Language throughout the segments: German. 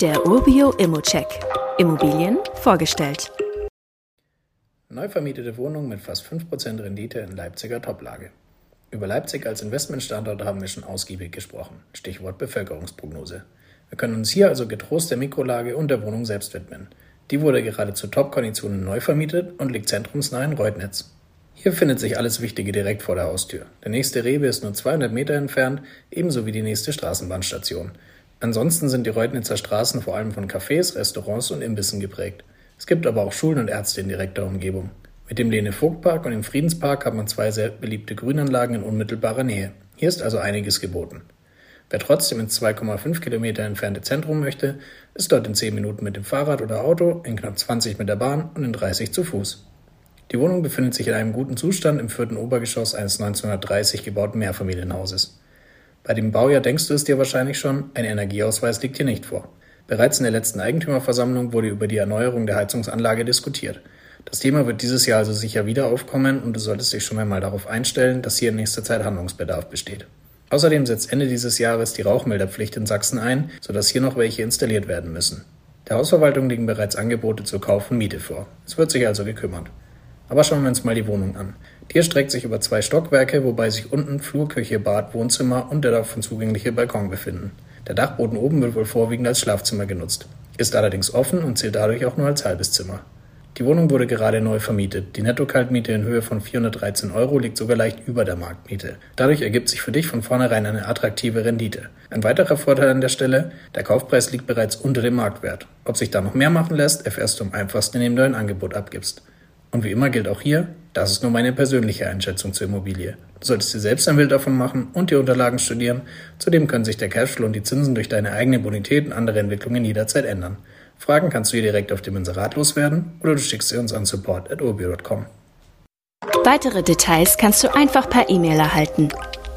Der Urbio Immocheck. Immobilien vorgestellt. Neu vermietete Wohnung mit fast 5% Rendite in Leipziger Toplage. Über Leipzig als Investmentstandort haben wir schon ausgiebig gesprochen. Stichwort Bevölkerungsprognose. Wir können uns hier also getrost der Mikrolage und der Wohnung selbst widmen. Die wurde gerade zu Top-Konditionen neu vermietet und liegt zentrumsnah in Reutnitz. Hier findet sich alles Wichtige direkt vor der Haustür. Der nächste Rewe ist nur 200 Meter entfernt, ebenso wie die nächste Straßenbahnstation. Ansonsten sind die Reutnitzer Straßen vor allem von Cafés, Restaurants und Imbissen geprägt. Es gibt aber auch Schulen und Ärzte in direkter Umgebung. Mit dem Lene-Vogt-Park und dem Friedenspark hat man zwei sehr beliebte Grünanlagen in unmittelbarer Nähe. Hier ist also einiges geboten. Wer trotzdem ins 2,5 Kilometer entfernte Zentrum möchte, ist dort in 10 Minuten mit dem Fahrrad oder Auto, in knapp 20 mit der Bahn und in 30 zu Fuß. Die Wohnung befindet sich in einem guten Zustand im vierten Obergeschoss eines 1930 gebauten Mehrfamilienhauses. Bei dem Baujahr denkst du es dir wahrscheinlich schon, ein Energieausweis liegt hier nicht vor. Bereits in der letzten Eigentümerversammlung wurde über die Erneuerung der Heizungsanlage diskutiert. Das Thema wird dieses Jahr also sicher wieder aufkommen und du solltest dich schon einmal darauf einstellen, dass hier in nächster Zeit Handlungsbedarf besteht. Außerdem setzt Ende dieses Jahres die Rauchmelderpflicht in Sachsen ein, sodass hier noch welche installiert werden müssen. Der Hausverwaltung liegen bereits Angebote zur Kauf und Miete vor. Es wird sich also gekümmert. Aber schauen wir uns mal die Wohnung an. Die erstreckt sich über zwei Stockwerke, wobei sich unten Flur, Küche, Bad, Wohnzimmer und der davon zugängliche Balkon befinden. Der Dachboden oben wird wohl vorwiegend als Schlafzimmer genutzt, ist allerdings offen und zählt dadurch auch nur als halbes Zimmer. Die Wohnung wurde gerade neu vermietet. Die Netto-Kaltmiete in Höhe von 413 Euro liegt sogar leicht über der Marktmiete. Dadurch ergibt sich für dich von vornherein eine attraktive Rendite. Ein weiterer Vorteil an der Stelle, der Kaufpreis liegt bereits unter dem Marktwert. Ob sich da noch mehr machen lässt, erfährst du am einfachsten, indem du ein Angebot abgibst. Und wie immer gilt auch hier, das ist nur meine persönliche Einschätzung zur Immobilie. Du solltest dir selbst ein Bild davon machen und die Unterlagen studieren. Zudem können sich der Cashflow und die Zinsen durch deine eigene Bonität und andere Entwicklungen jederzeit ändern. Fragen kannst du hier direkt auf dem Inserat loswerden oder du schickst sie uns an support.urbio.com. Weitere Details kannst du einfach per E-Mail erhalten.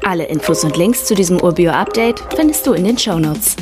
Alle Infos und Links zu diesem Urbio-Update findest du in den Show Notes.